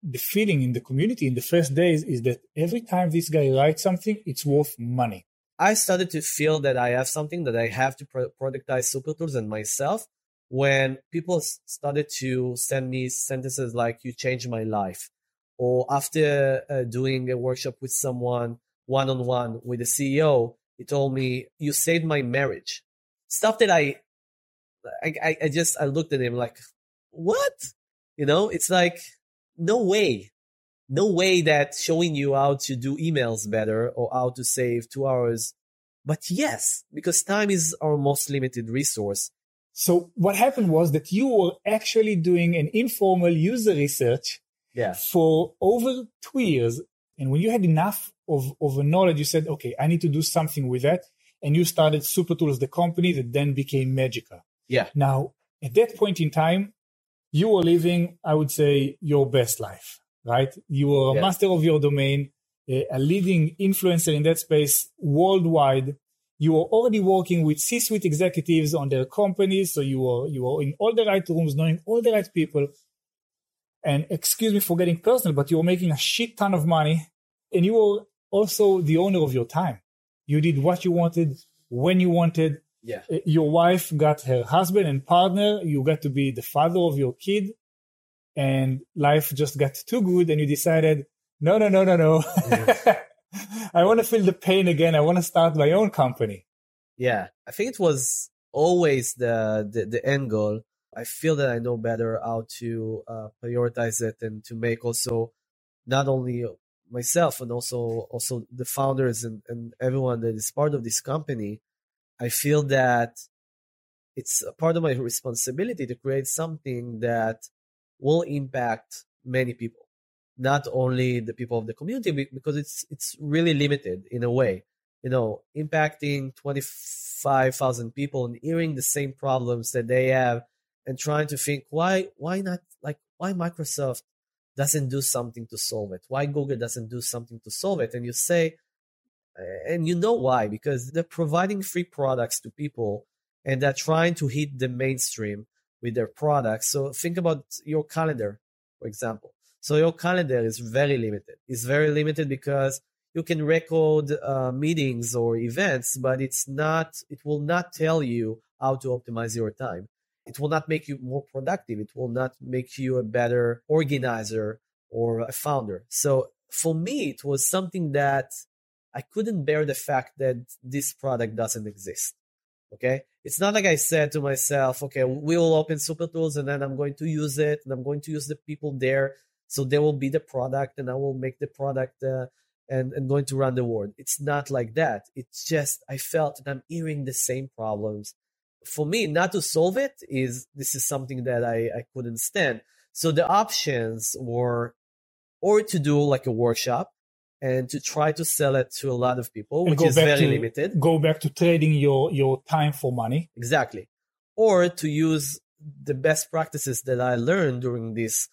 the feeling in the community in the first days is that every time this guy writes something it's worth money i started to feel that i have something that i have to pro- productize super tools and myself when people started to send me sentences like "You changed my life," or after uh, doing a workshop with someone one on one with the CEO, he told me, "You saved my marriage." Stuff that I, I, I just I looked at him like, "What?" You know, it's like no way, no way that showing you how to do emails better or how to save two hours. But yes, because time is our most limited resource so what happened was that you were actually doing an informal user research yeah. for over two years. And when you had enough of, of a knowledge, you said, okay, I need to do something with that. And you started Super Tools, the company that then became Magical. Yeah. Now, at that point in time, you were living, I would say, your best life, right? You were a Yeah. master of your domain, a, a leading influencer in that space worldwide. You were already working with C-suite executives on their companies, so you were you were in all the right rooms, knowing all the right people. And excuse me for getting personal, but you were making a shit ton of money, and you were also the owner of your time. You did what you wanted when you wanted. Yeah. Uh, Your wife got her husband and partner. You got to be the father of your kid, and life just got too good, and you decided, no, no, no, no, no. (laughs) I want to feel the pain again. I want to start my own company. Yeah, I think it was always the, the the end goal. I feel that I know better how to uh, prioritize it and to make also not only myself and also also the founders and, and everyone that is part of this company. I feel that it's a part of my responsibility to create something that will impact many people, not only the people of the community, because it's it's really limited in a way you know, impacting 25,000 people and hearing the same problems that they have and trying to think why why not like why Microsoft doesn't do something to solve it? Why Google doesn't do something to solve it? And you say and you know why because they're providing free products to people and they're trying to hit the mainstream with their products. So think about your calendar, for example. So your calendar is very limited. It's very limited because you can record uh, meetings or events, but it's not. It will not tell you how to optimize your time. It will not make you more productive. It will not make you a better organizer or a founder. So for me, it was something that I couldn't bear the fact that this product doesn't exist. Okay. It's not like I said to myself, okay, we will open super tools and then I'm going to use it and I'm going to use the people there. So they will be the product and I will make the product uh, and, and going to run the world. It's not like that. It's just, I felt that I'm hearing the same problems. For me, not to solve it is, this is something that I, I couldn't stand. So the options were, or to do like a workshop and to try to sell it to a lot of people, And which is very to, limited. Go back to trading your, your time for money. Exactly. Or to use the best practices that I learned during these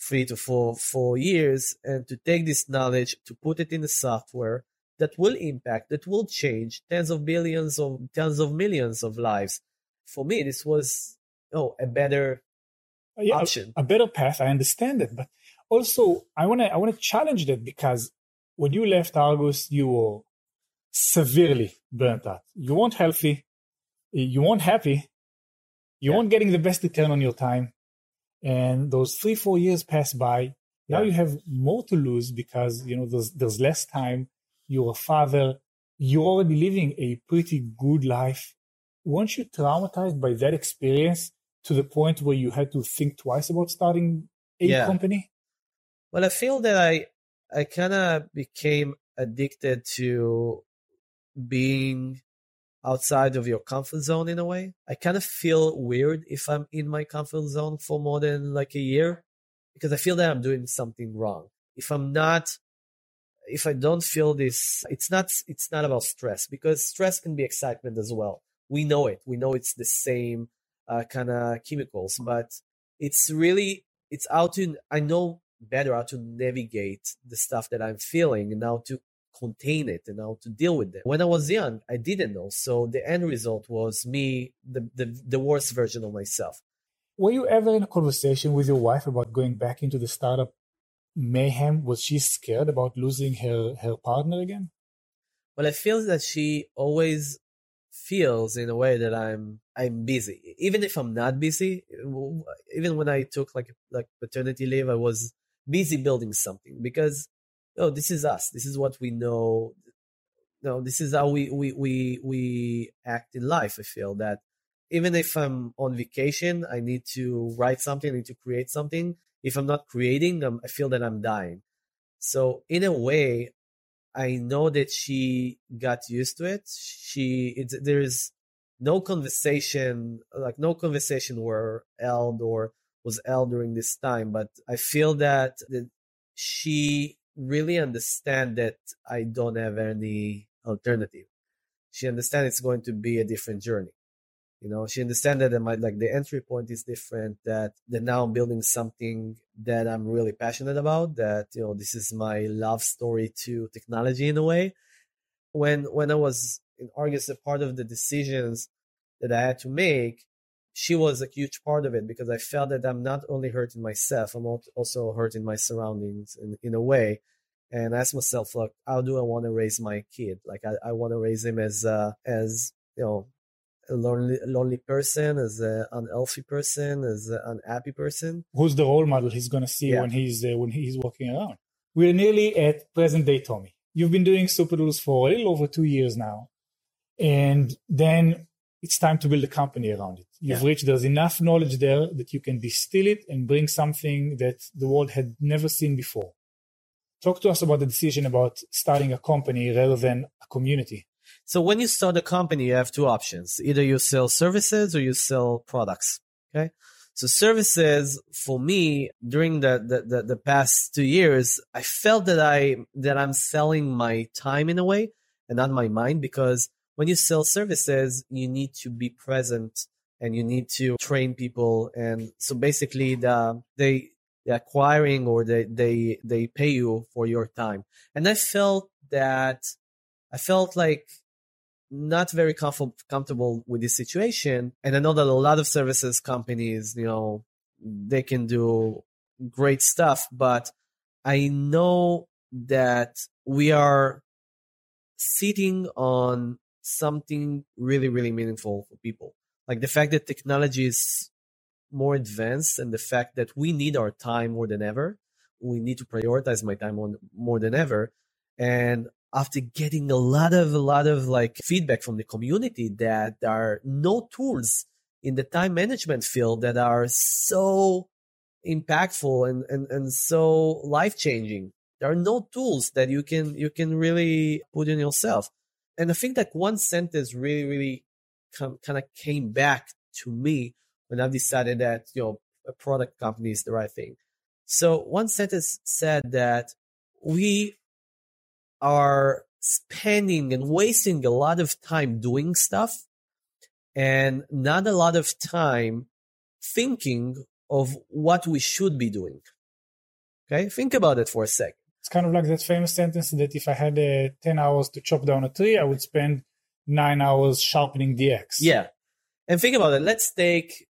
three to four four years and to take this knowledge to put it in the software that will impact, that will change tens of billions of tens of millions of lives. For me, this was oh a better yeah, a- option. A, better path. I understand it, but also I want to I want to challenge that because when you left Argus, you were severely burnt out. You weren't healthy, you weren't happy, you weren't getting the best return on your time, and those three four years pass by. Now Yeah. you have more to lose because you know there's there's less time. You're a father. You're already living a pretty good life. Weren't you traumatized by that experience to the point where you had to think twice about starting a Yeah. company? Well, I feel that I I kind of became addicted to being outside of your comfort zone in a way. I kind of feel weird if I'm in my comfort zone for more than like a year because I feel that I'm doing something wrong. If I'm not if I don't feel this it's not it's not about stress because stress can be excitement as well. We know it. We know it's the same uh, kind of chemicals, but it's really it's out to I know better how to navigate the stuff that I'm feeling and how to contain it and how to deal with it. When I was young, I didn't know. So the end result was me, the, the, the worst version of myself. Were you ever in a conversation with your wife about going back into the startup mayhem? Was she scared about losing her, her partner again? Well, I feel that she always feels in a way that I'm I'm busy, even if I'm not busy. Even when I took like like paternity leave, I was busy building something because no, this is us. This is what we know. No, this is how we we we we act in life. I feel that even if I'm on vacation, I need to write something, I need to create something. If I'm not creating, I'm, I feel that I'm dying. So in a way, I know that she got used to it. She it's there's no conversation like no conversation were held or was held during this time, but I feel that, that she really understand that I don't have any alternative. She understands it's going to be a different journey. You know, she understands that my like the entry point is different. That that now I'm building something that I'm really passionate about. That you know, this is my love story to technology in a way. When when I was in Argus, a part of the decisions that I had to make, she was a huge part of it because I felt that I'm not only hurting myself, I'm also hurting my surroundings in, in a way. And I asked myself, like, how do I want to raise my kid? Like, I, I want to raise him as, uh, as, you know, a lonely, lonely person, as an unhealthy person, as an unhappy person. Who's the role model he's going to see yeah. when he's uh, when he's walking around? We're nearly at present day, Tommy. You've been doing SuperTools for a little over two years now, and then it's time to build a company around it. You've yeah. reached there's enough knowledge there that you can distill it and bring something that the world had never seen before. Talk to us about the decision about starting a company rather than a community. So when you start a company, you have two options. Either you sell services or you sell products. Okay. So services for me during the, the, the, the, past two years, I felt that I, that I'm selling my time in a way and not my mind because when you sell services, you need to be present and you need to train people. And so basically the, they, the acquiring or they, they, they pay you for your time. And I felt that I felt like not very comf- comfortable with this situation. And I know that a lot of services companies, you know, they can do great stuff, but I know that we are sitting on something really, really meaningful for people. Like the fact that technology is more advanced and the fact that we need our time more than ever. We need to prioritize my time on more than ever. And after getting a lot of a lot of like feedback from the community that there are no tools in the time management field that are so impactful and, and, and so life changing. There are no tools that you can you can really put in yourself. And I think that one sentence really, really kind of came back to me when I've decided that, you know, a product company is the right thing. So one sentence said that we are spending and wasting a lot of time doing stuff and not a lot of time thinking of what we should be doing. Okay, think about it for a sec. It's kind of like that famous sentence that if I had uh, 10 hours to chop down a tree, I would spend nine hours sharpening the axe. Yeah. And think about it. Let's take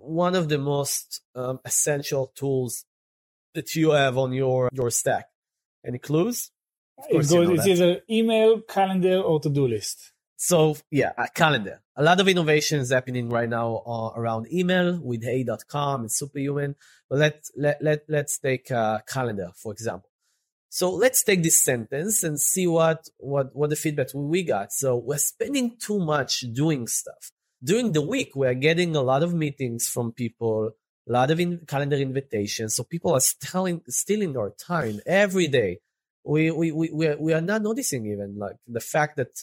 one of the most um, essential tools that you have on your, your stack. Any clues? It goes, you know it's either email, calendar, or to-do list. So yeah, a calendar. A lot of innovations happening right now uh, around email with Hey.com and Superhuman. But let let let let's take a calendar for example. So let's take this sentence and see what what what the feedback we got. So we're spending too much doing stuff. During the week, we're getting a lot of meetings from people, a lot of in calendar invitations. So people are stealing stealing our time every day we we we we are, we are not noticing even like the fact that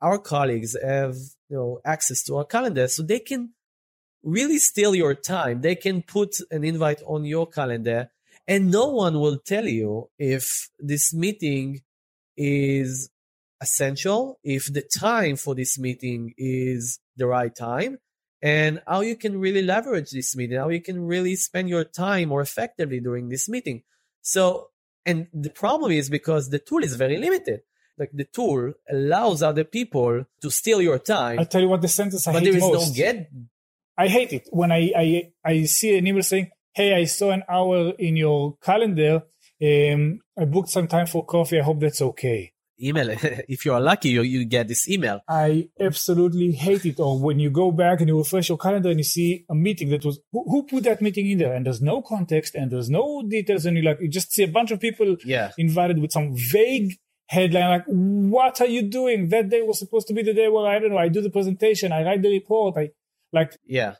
our colleagues have you know access to our calendar so they can really steal your time they can put an invite on your calendar and no one will tell you if this meeting is essential if the time for this meeting is the right time and how you can really leverage this meeting how you can really spend your time more effectively during this meeting so and the problem is because the tool is very limited. Like the tool allows other people to steal your time. I'll tell you what the sentence I but hate there is most. no get. I hate it when I, I I see an email saying, "Hey, I saw an hour in your calendar. Um, I booked some time for coffee. I hope that's okay." email. (laughs) if you are lucky, you, you get this email. I absolutely hate it. Or when you go back and you refresh your calendar and you see a meeting that was who, who put that meeting in there, and there's no context and there's no details, and you like you just see a bunch of people yeah. invited with some vague headline like what are you doing that day was supposed to be the day where i don't know i do the presentation i write the report i like yeah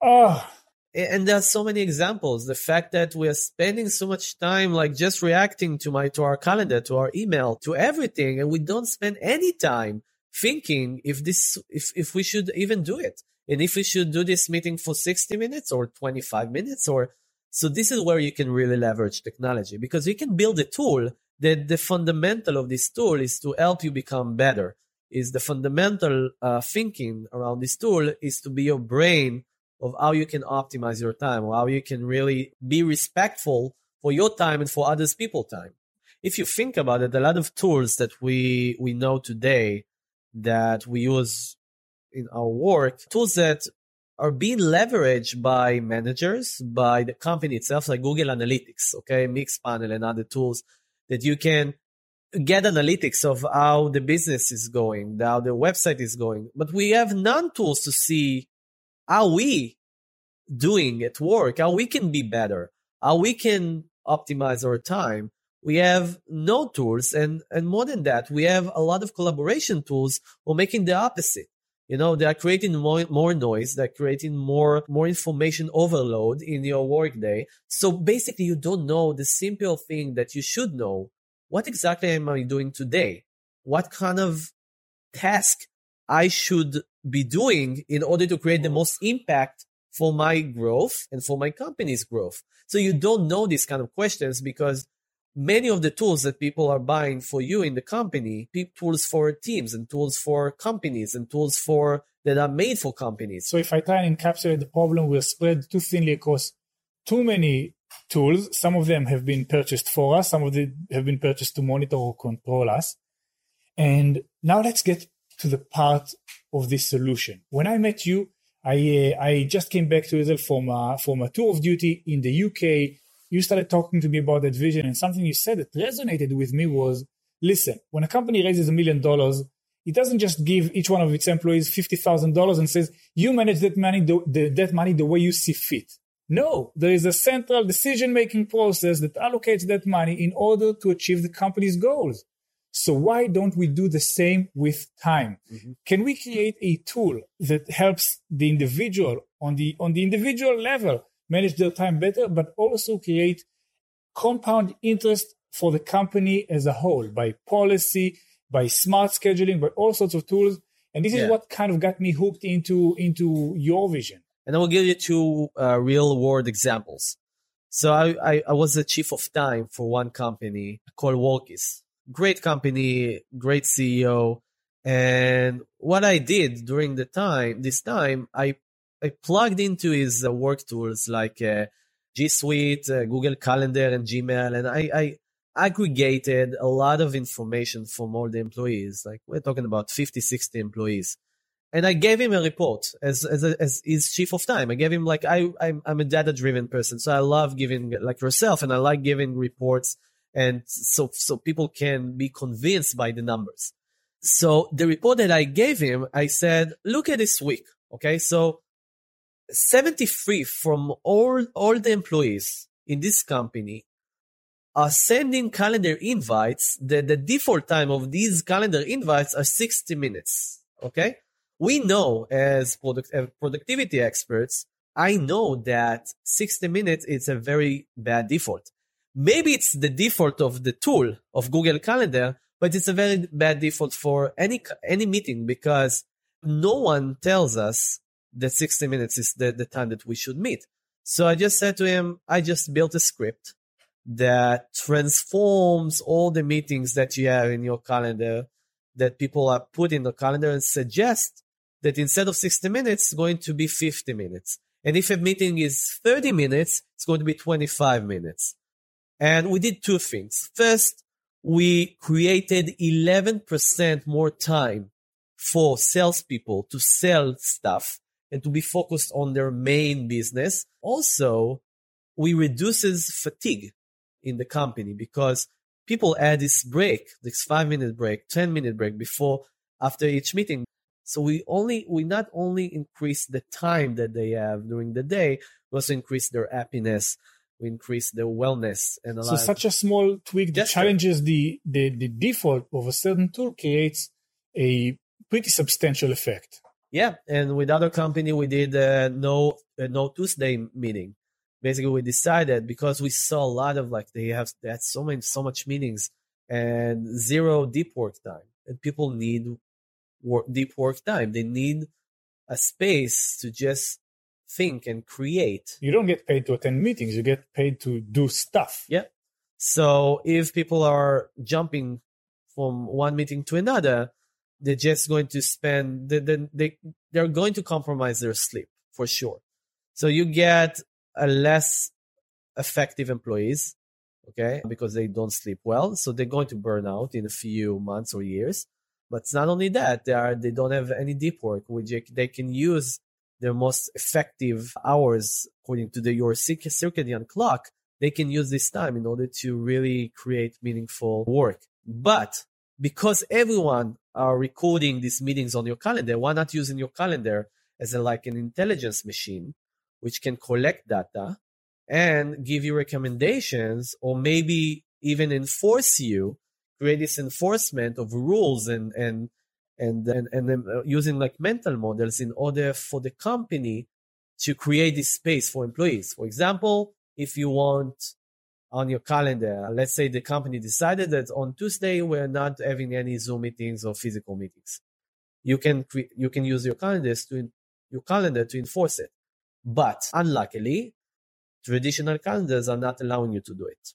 oh and there are so many examples. The fact that we're spending so much time like just reacting to my to our calendar to our email to everything and we don't spend any time thinking if this if if we should even do it. And if we should do this meeting for 60 minutes or 25 minutes or so this is where you can really leverage technology because you can build a tool that the fundamental of this tool is to help you become better. Is the fundamental uh, thinking around this tool is to be your brain of how you can optimize your time or how you can really be respectful for your time and for others people time. If you think about it a lot of tools that we we know today that we use in our work tools that are being leveraged by managers by the company itself like google analytics okay? Mixpanel and other tools that you can get analytics of how the business is going, how the website is going, but we have none tools to see how we doing at work, how we can be better, how we can optimize our time. We have no tools, and and more than that, we have a lot of collaboration tools for making the opposite. You know, they are creating more, more noise, they're creating more more information overload in your workday. So basically, you don't know the simple thing that you should know what exactly am I doing today? What kind of task I should be doing in order to create the mm. most impact for my growth and for my company's growth. So you don't know these kind of questions because many of the tools that people are buying for you in the company, tools for teams and tools for companies and tools for that are made for companies. So if I try and encapsulate the problem, we're spread too thinly across too many tools. Some of them have been purchased for us. Some of them have been purchased to monitor or control us. And now let's get to the part of this solution. When I met you, I uh, I just came back to Israel from a, from a tour of duty in the UK. You started talking to me about that vision, and something you said that resonated with me was: listen, when a company raises a million dollars, it doesn't just give each one of its employees fifty thousand dollars and says you manage that money the, the, that money the way you see fit. No, there is a central decision making process that allocates that money in order to achieve the company's goals. So why don't we do the same with time? Mm-hmm. Can we create a tool that helps the individual on the on the individual level manage their time better, but also create compound interest for the company as a whole by policy, by smart scheduling, by all sorts of tools. And this yeah. is what kind of got me hooked into into your vision. And I will give you two uh, real world examples. So I, I, I, was the chief of time for one company called Walkis. Great company, great CEO. And what I did during the time, this time, I, I plugged into his uh, work tools like uh, G Suite, uh, Google Calendar, and Gmail. And I, I aggregated a lot of information from all the employees. Like we're talking about 50, 60 employees and I gave him a report as as, as his chief of time. I gave him like I I'm, I'm a data driven person, so I love giving like yourself, and I like giving reports, and so so people can be convinced by the numbers. So the report that I gave him, I said, look at this week, okay? So 73 from all all the employees in this company are sending calendar invites. The the default time of these calendar invites are 60 minutes, okay? we know as product, uh, productivity experts, I know that 60 minutes is a very bad default. Maybe it's the default of the tool of Google Calendar, but it's a very bad default for any any meeting because no one tells us that 60 minutes is the, the time that we should meet. So I just said to him, I just built a script that transforms all the meetings that you have in your calendar that people are put in the calendar and suggest that instead of 60 minutes, it's going to be 50 minutes. And if a meeting is 30 minutes, it's going to be 25 minutes. And we did two things. First, we created 11% more time for salespeople to sell stuff and to be focused on their main business. Also, we reduces fatigue in the company because people add this break, this five minute break, 10 minute break before, after each meeting. So we only we not only increase the time that they have during the day, we also increase their happiness, we increase their wellness and so such a small tweak that challenges the, the the default of a certain tool creates a pretty substantial effect. Yeah, and with other company we did uh, no uh, no Tuesday meeting. Basically, we decided because we saw a lot of like they have they had so many so much meetings and zero deep work time, and people need work, deep work time. They need a space to just think and create. You don't get paid to attend meetings, you get paid to do stuff. Yeah. So if people are jumping from one meeting to another, they're just going to spend they, they, they they're going to compromise their sleep for sure so you get a less effective employees okay because they don't sleep well so they're going to burn out in a few months or years but it's not only that they are they don't have any deep work which they can use their most effective hours according to the your circadian clock they can use this time in order to really create meaningful work. But because everyone are recording these meetings on your calendar, why not using your calendar as a, like an intelligence machine, which can collect data and give you recommendations or maybe even enforce you, create this enforcement of rules and, and, and, and, and then uh, using like mental models in order for the company to create this space for employees. For example, if you want on your calendar. Let's say the company decided that on Tuesday we're not having any Zoom meetings or physical meetings. You can cre- you can use your calendars to in- your calendar to enforce it. But unluckily, traditional calendars are not allowing you to do it.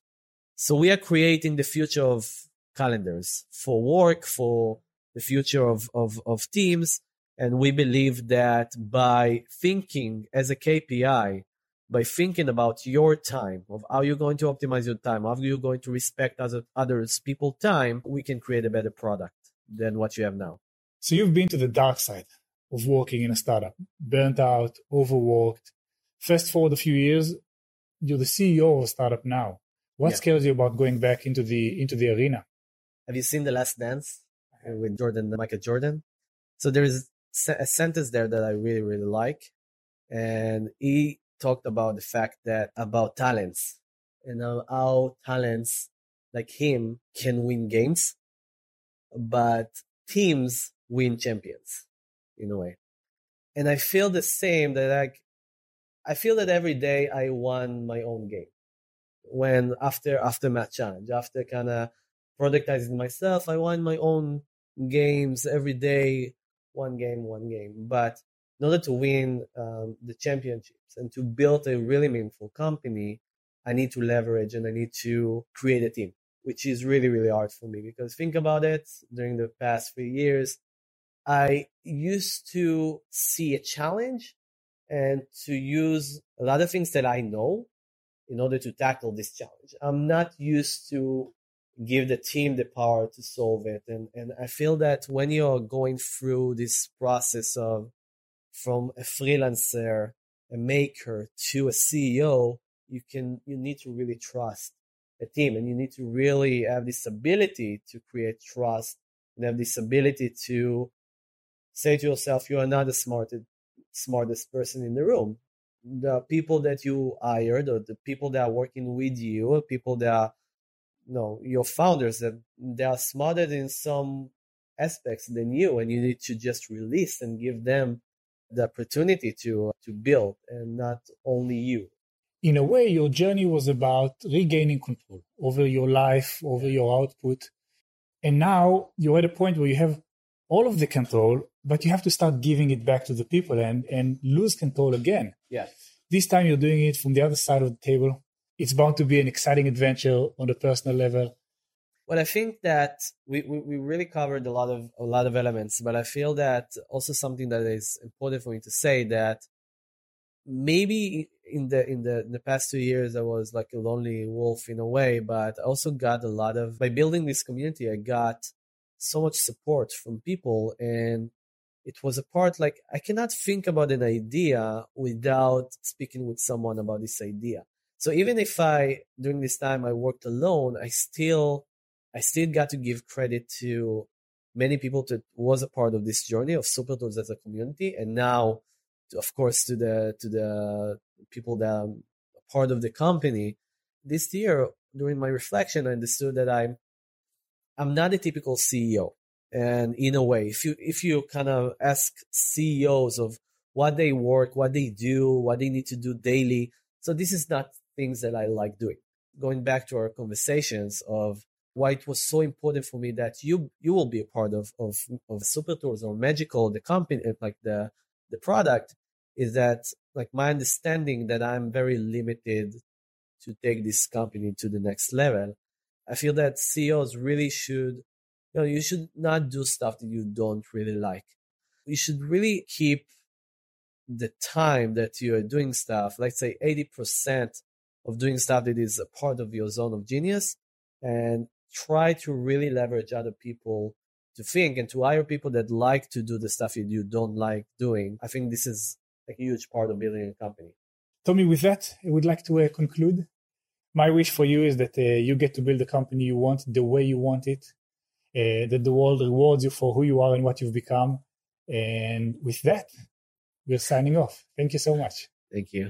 So we are creating the future of calendars for work, for the future of, of, of teams. And we believe that by thinking as a KPI by thinking about your time of how you're going to optimize your time how you're going to respect other others people time we can create a better product than what you have now. So you've been to the dark side of working in a startup burnt out overworked. Fast forward a few years you're the ceo of a startup now. What yeah. scares you about going back into the into the arena? Have you seen the last dance with jordan michael jordan so there is a sentence there that i really really like and he talked about the fact that about talents and how talents like him can win games, but teams win champions in a way. And I feel the same that like, I feel that every day I won my own game. When after, after MassChallenge, after kind of productizing myself, I won my own games every day, one game, one game. But in order to win um, the championships and to build a really meaningful company, I need to leverage and I need to create a team, which is really, really hard for me because think about it during the past three years, I used to see a challenge and to use a lot of things that I know in order to tackle this challenge. I'm not used to give the team the power to solve it. And, and I feel that when you're going through this process of from a freelancer, a maker to a CEO, you can, you need to really trust a team and you need to really have this ability to create trust and have this ability to say to yourself, you are not the smartest, smartest person in the room. The people that you hired or the people that are working with you, or people that are, know, your founders that they are smarter in some aspects than you and you need to just release and give them the opportunity to to build and not only you. In a way your journey was about regaining control over your life over your output. And now you're at a point where you have all of the control but you have to start giving it back to the people and and lose control again. Yeah this time you're doing it from the other side of the table it's bound to be an exciting adventure on the personal level well, I think that we, we, we, really covered a lot of a lot of elements, but I feel that also something that is important for me to say that maybe in the in the in the past two years I was like a lonely wolf in a way, but I also got a lot of by building this community, I got so much support from people and it was a part like I cannot think about an idea without speaking with someone about this idea. So even if I during this time I worked alone, I still I still got to give credit to many people that was a part of this journey of Super Tools as a community, and now, of course, to the to the people that are part of the company. This year, during my reflection, I understood that I'm I'm not a typical CEO, and in a way, if you if you kind of ask CEOs of what they work, what they do, what they need to do daily, so this is not things that I like doing. Going back to our conversations of why it was so important for me that you you will be a part of of, of super tools or magical the company uh, like the the product is that like my understanding that i'm very limited to take this company to the next level i feel that ceos really should you know, you should not do stuff that you don't really like. You should really keep the time that you are doing stuff, let's say 80% of doing stuff that is a part of your zone of genius and try to really leverage other people to think and to hire people that like to do the stuff that you don't like doing. I think this is a huge part of building a company. Tommy, with that, I would like to uh, conclude. My wish for you is that uh, you get to build the company you want the way you want it, uh, that the world rewards you for who you are and what you've become. And with that, we're signing off. Thank you so much. Thank you.